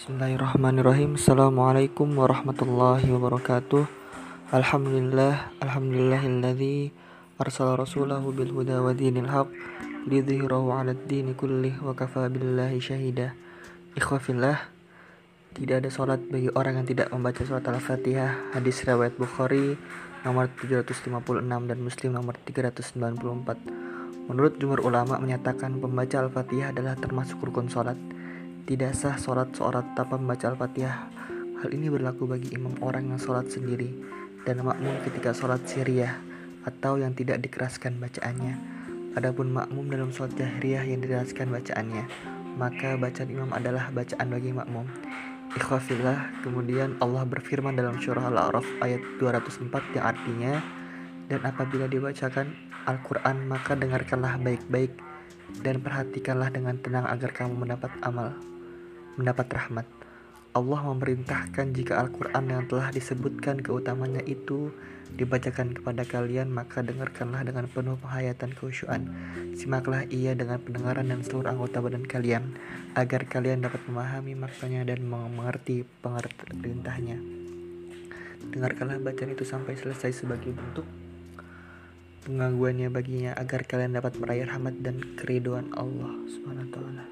Bismillahirrahmanirrahim. Assalamualaikum warahmatullahi wabarakatuh. Alhamdulillah Alhamdulillahilladzi Arsala rasulahu bilhuda wa dinil haq Lidhirahu ala dini kullih Wa kafa billahi syahida Ikhwafillah Tidak ada sholat bagi orang yang tidak membaca surat al-fatihah. Hadis riwayat Bukhari Nomor 356 dan Muslim nomor 394 Menurut jumhur ulama menyatakan pembaca al-fatihah adalah termasuk rukun sholat tidak sah sholat seorang tanpa membaca Al-Fatihah. Hal ini berlaku bagi imam orang yang sholat sendiri dan makmum ketika sholat siriyah atau yang tidak dikeraskan bacaannya. Adapun makmum dalam sholat jahriyah yang dikeraskan bacaannya, maka bacaan imam adalah bacaan bagi makmum. Ikhwafillah, kemudian Allah berfirman dalam surah Al-A'raf ayat 204 yang artinya, dan apabila dibacakan Al-Quran maka dengarkanlah baik-baik dan perhatikanlah dengan tenang agar kamu mendapat amal mendapat rahmat. Allah memerintahkan jika Al-Quran yang telah disebutkan keutamanya itu dibacakan kepada kalian maka dengarkanlah dengan penuh penghayatan keusyuan. Simaklah ia dengan pendengaran dan seluruh anggota badan kalian agar kalian dapat memahami maknanya dan mengerti perintahnya. Dengarkanlah bacaan itu sampai selesai sebagai bentuk pengaguannya baginya agar kalian dapat meraih rahmat dan keriduan Allah Subhanahu wa taala.